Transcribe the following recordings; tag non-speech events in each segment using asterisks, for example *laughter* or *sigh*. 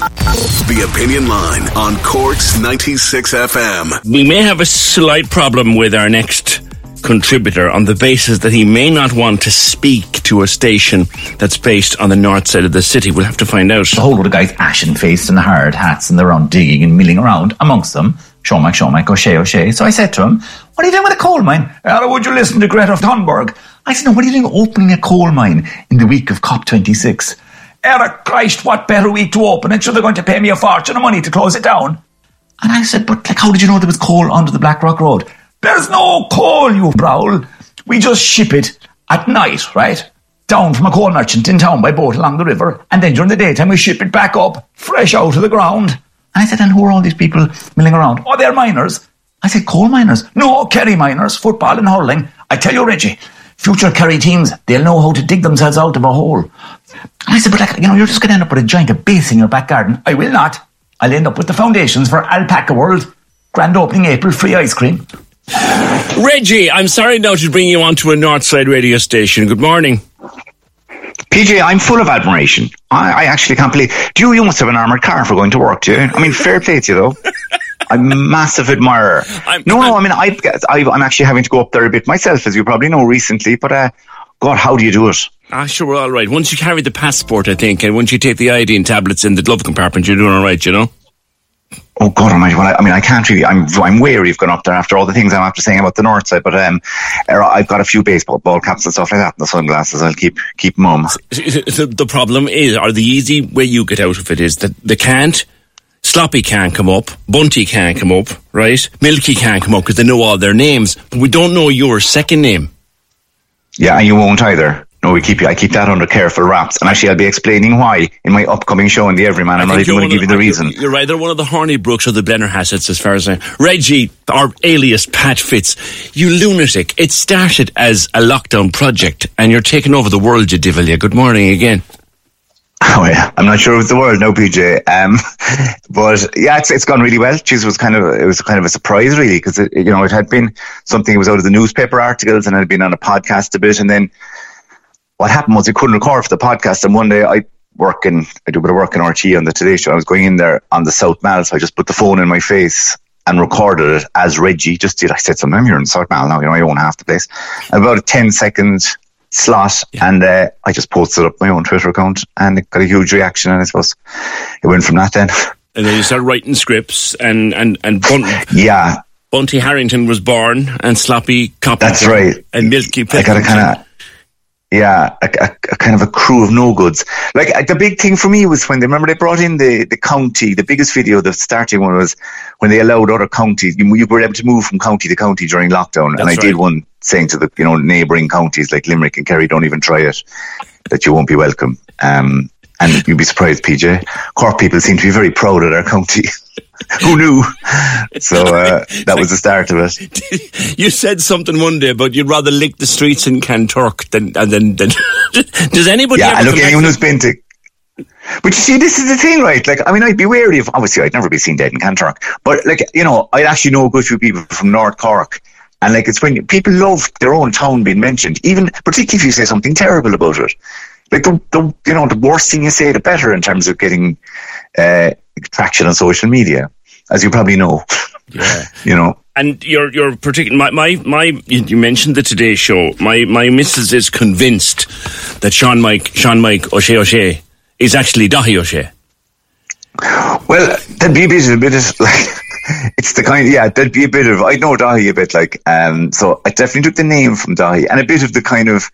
The Opinion Line on Corks 96 FM. We may have a slight problem with our next contributor on the basis that he may not want to speak to a station that's based on the north side of the city. We'll have to find out. The whole lot of guys ashen faced and hard hats and they're on digging and milling around amongst them. Sean Mike, Showmack, O'Shea, O'Shea. So I said to him, What are you doing with a coal mine? How would you listen to Greta Thunberg? I said, No, what are you doing opening a coal mine in the week of COP26? Eric Christ, what better week to open it? So they're going to pay me a fortune of money to close it down. And I said, But like, how did you know there was coal under the Blackrock Road? There's no coal, you prowl. We just ship it at night, right? Down from a coal merchant in town by boat along the river, and then during the daytime we ship it back up, fresh out of the ground. And I said, and who are all these people milling around? Oh, they're miners. I said, coal miners? No, Kerry miners, football and hurling. I tell you, Reggie, future Kerry teams, they'll know how to dig themselves out of a hole. And I said, but like, you know, you're just going to end up with a giant base in your back garden. I will not. I'll end up with the foundations for Alpaca World. Grand opening April, free ice cream. Reggie, I'm sorry now to bring you onto a north side radio station. Good morning. PJ, I'm full of admiration. I, I actually can't believe. Do you, you must have an armored car for going to work, do you? I mean, fair play to you, though. *laughs* I'm a massive admirer. I'm- no, no, I mean, I, I, I'm actually having to go up there a bit myself, as you probably know recently, but, uh, God, how do you do it? Ah, sure, we're all right. Once you carry the passport, I think, and once you take the ID and tablets in the glove compartment, you're doing all right, you know? Oh God Almighty! Well, I, I mean, I can't really. I'm I'm wary of going up there after all the things I'm after saying about the north side. But um, er, I've got a few baseball ball caps and stuff like that, and the sunglasses. I'll keep keep mum. The, the problem is, or the easy way you get out of it is that they can't. Sloppy can't come up, Bunty can't come up, right? Milky can't come up because they know all their names, but we don't know your second name. Yeah, and you won't either. No, we keep you. I keep that under careful wraps, and actually, I'll be explaining why in my upcoming show in the Everyman. I'm not even going to give you the reason. You're either one of the Hornibrooks or the Blennerhassetts, as far as I. Reggie, or alias Pat Fitz, you lunatic. It started as a lockdown project, and you're taking over the world, you divil. Good morning again. Oh yeah, I'm not sure of the world, no, PJ. Um, *laughs* but yeah, it's it's gone really well. It was kind of it was kind of a surprise, really, because you know it had been something that was out of the newspaper articles and had been on a podcast a bit, and then what happened was we couldn't record for the podcast, and one day I work in I do a bit of work in RTÉ on the Today Show. I was going in there on the South Mall, so I just put the phone in my face and recorded it as Reggie just did. I said something. I'm here in South Mall now. You know, I own half the place. About a 10 second slot, and uh, I just posted up my own Twitter account, and it got a huge reaction. And I suppose it went from that then. And then you started writing scripts, and and and Bun- yeah, Bunty Harrington was born, and Sloppy Copper. That's right. And Milky I got a kind of. Yeah, a, a, a kind of a crew of no goods. Like the big thing for me was when they remember they brought in the, the county. The biggest video, the starting one was when they allowed other counties. You, you were able to move from county to county during lockdown, and I That's did one saying to the you know neighbouring counties like Limerick and Kerry, don't even try it, that you won't be welcome. Um, and you'd be surprised, PJ. Cork people seem to be very proud of their county. *laughs* Who knew? So uh, that was the start of it. *laughs* you said something one day about you'd rather lick the streets in Kanturk than and then. than *laughs* does anybody? Yeah, ever look, anyone who's been to. But you see, this is the thing, right? Like, I mean, I'd be wary of, obviously, I'd never be seen dead in Kanturk, but like, you know, I'd actually know a good few people from North Cork. And like, it's when people love their own town being mentioned, even particularly if you say something terrible about it. Like, the, the you know, the worse thing you say, the better in terms of getting uh, traction on social media, as you probably know. Yeah. *laughs* you know. And you're you're particular. My, my my you mentioned the Today Show. My my missus is convinced that Sean Mike Sean Mike O'Shea O'Shea is actually Dáithí Ó Sé. Well, a bit of a bit of like it's the kind, yeah, there'd be a bit of, I know Dáithí a bit, like, um, so I definitely took the name from Dáithí and a bit of the kind of,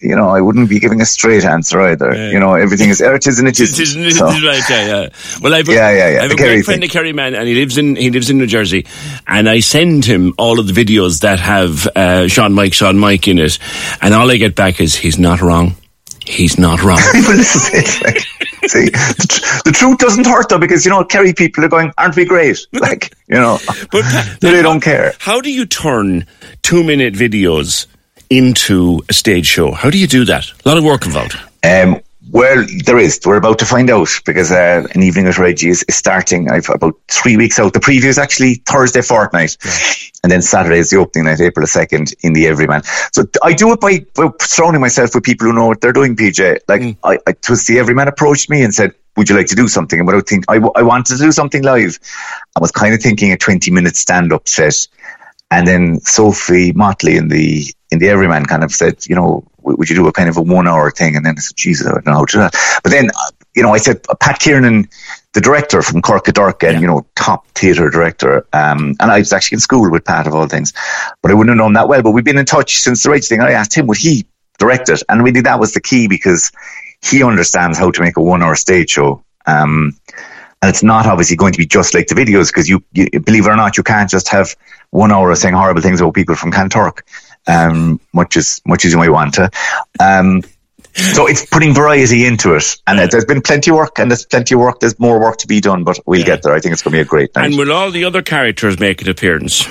you know, I wouldn't be giving a straight answer either. Yeah. You know, everything is, er, it is and it *laughs* is. It is, so. right, yeah, yeah. Well, I've a, yeah, yeah, yeah. I have a great friend, of Kerry man, and he lives in, he lives in New Jersey, and I send him all of the videos that have, uh, Sean Mike, Sean Mike in it, and all I get back is, he's not wrong. He's not wrong. *laughs* well, this is it. Like, see, the, tr- the, truth doesn't hurt though, because you know, Kerry people are going, "Aren't we great?" *laughs* Like, you know, but they don't care. How do you turn two-minute videos into a stage show? How do you do that? A lot of work involved. Um, well, there is. We're about to find out because uh, an evening at Reggie is, is, starting. I've about three weeks out. The preview is actually Thursday fortnight, yeah. And then Saturday is the opening night, April the second, in the Everyman. So I do it by, by, surrounding myself with people who know what they're doing. PJ, like mm. I, I, was the Everyman approached me and said, "Would you like to do something?" And without think, I, I wanted to do something live. I was kind of thinking a twenty-minute stand-up set, and then Sophie Motley in the in the Everyman kind of said, you know would you do a kind of a one hour thing? And then I said, Jesus, I don't know how to do that. But then, you know, I said, Pat Kiernan, the director from Corcadorca and, yeah. you know, top theatre director. Um, and I was actually in school with Pat of all things, but I wouldn't have known that well. But we've been in touch since the right thing. I asked him, would he direct it? And really that was the key because he understands how to make a one hour stage show. Um, and it's not obviously going to be just like the videos because you, you, believe it or not, you can't just have one hour of saying horrible things about people from Kanturk um, much as much as you might want to. Um, so it's putting variety into it, and yeah. there's been plenty of work, and there's plenty of work. There's more work to be done, but we'll yeah. get there. I think it's going to be a great night. And will all the other characters make an appearance?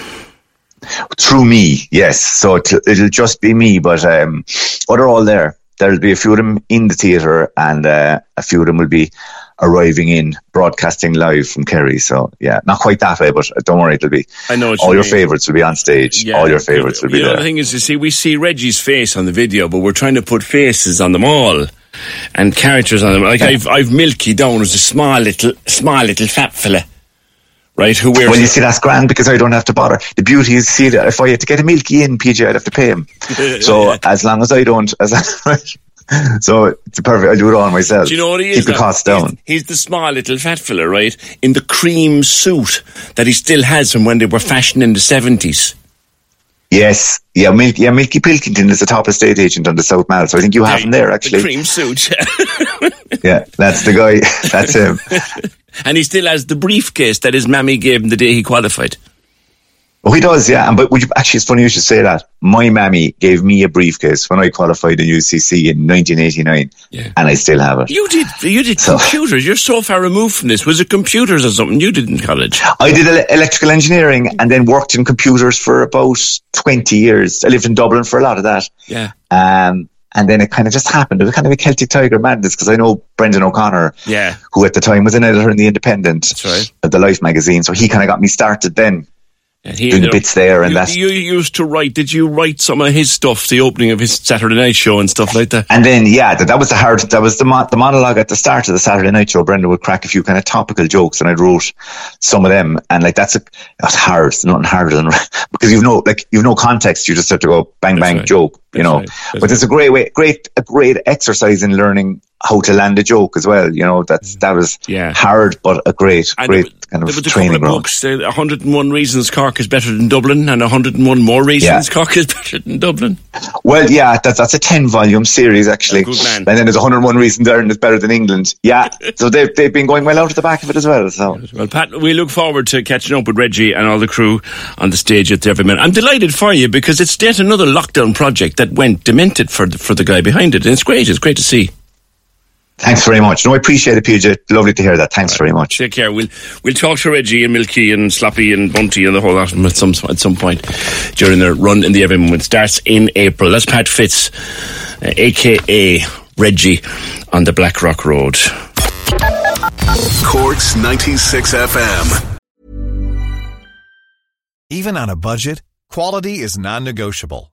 Through me, yes. So it'll, it'll just be me, but um, but they're all there. There'll be a few of them in the theatre, and uh, a few of them will be arriving in, broadcasting live from Kerry. So yeah, not quite that way, but don't worry, it'll be. I know all you your favourites will be on stage. Yeah, all your favourites will be you know, there. The thing is, you see, we see Reggie's face on the video, but we're trying to put faces on them all and characters on them. Like I've I've Milky down as a small little small little fat fella. Right, who wears? Well, you see, that's grand because I don't have to bother. The beauty is, see, that if I had to get a Milky in, PJ, I'd have to pay him. *laughs* so as long as I don't, as right, *laughs* so it's perfect. I do it all myself. Do you know what he is? Keep the cost down. He's, the small little fat fella, right? In the cream suit that he still has from when they were fashioned in the seventies. Yes, yeah, Milky, yeah, Milky Pilkington is the top estate agent on the South Mall, so I think you have him there actually. The cream suit. *laughs* yeah, that's the guy. That's him. And he still has the briefcase that his mammy gave him the day he qualified. Oh, he does, yeah. And but you, actually, it's funny you should say that. My mammy gave me a briefcase when I qualified in UCC in 1989, yeah. and I still have it. You did, you did so, computers. You're so far removed from this. Was it computers or something you did in college? I did electrical engineering and then worked in computers for about 20 years. I lived in Dublin for a lot of that. Yeah. Um, and then it kind of just happened. It was kind of a Celtic Tiger madness because I know Brendan O'Connor, yeah, who at the time was an editor in the Independent, That's right. of the Life magazine. So he kind of got me started then. And he, doing bits there and that. You used to write. Did you write some of his stuff, the opening of his Saturday Night Show and stuff like that? And then, yeah, that, that was the hard. That was the mo- the monologue at the start of the Saturday Night Show. Brendan would crack a few kind of topical jokes, and I wrote some of them. And like that's a that's hard. It's nothing harder than *laughs* because you've no like you've no context. You just have to go bang bang right. joke. You that's know, right. but right. it's a great way, great a great exercise in learning how to land a joke as well. You know, that's that was yeah. hard, but a great, and great kind of there was a training couple of books. Uh, 101 reasons Cork is better than Dublin, and 101 more reasons yeah. Cork is *laughs* better than Dublin. Well, yeah, that's that's a 10 volume series actually. good man. And then there's 101 reasons Ireland is better than England. Yeah, *laughs* so they've they've been going well out of the back of it as well. So well, Pat, we look forward to catching up with Reggie and all the crew on the stage at the Everyman. I'm delighted for you because it's yet another lockdown project that went demented for the, for the guy behind it, and it's great. It's great to see. Thanks very much. No, I appreciate it, PJ. Lovely to hear that. Thanks right. very much. Take care. We'll we'll talk to Reggie and Milky and Sloppy and Bunty and the whole lot at some at some point during their run in the Everyman. It starts in April. That's Pat Fitz, uh, aka Reggie, on the Blackrock Road. Corks ninety six FM. Even on a budget, quality is non-negotiable.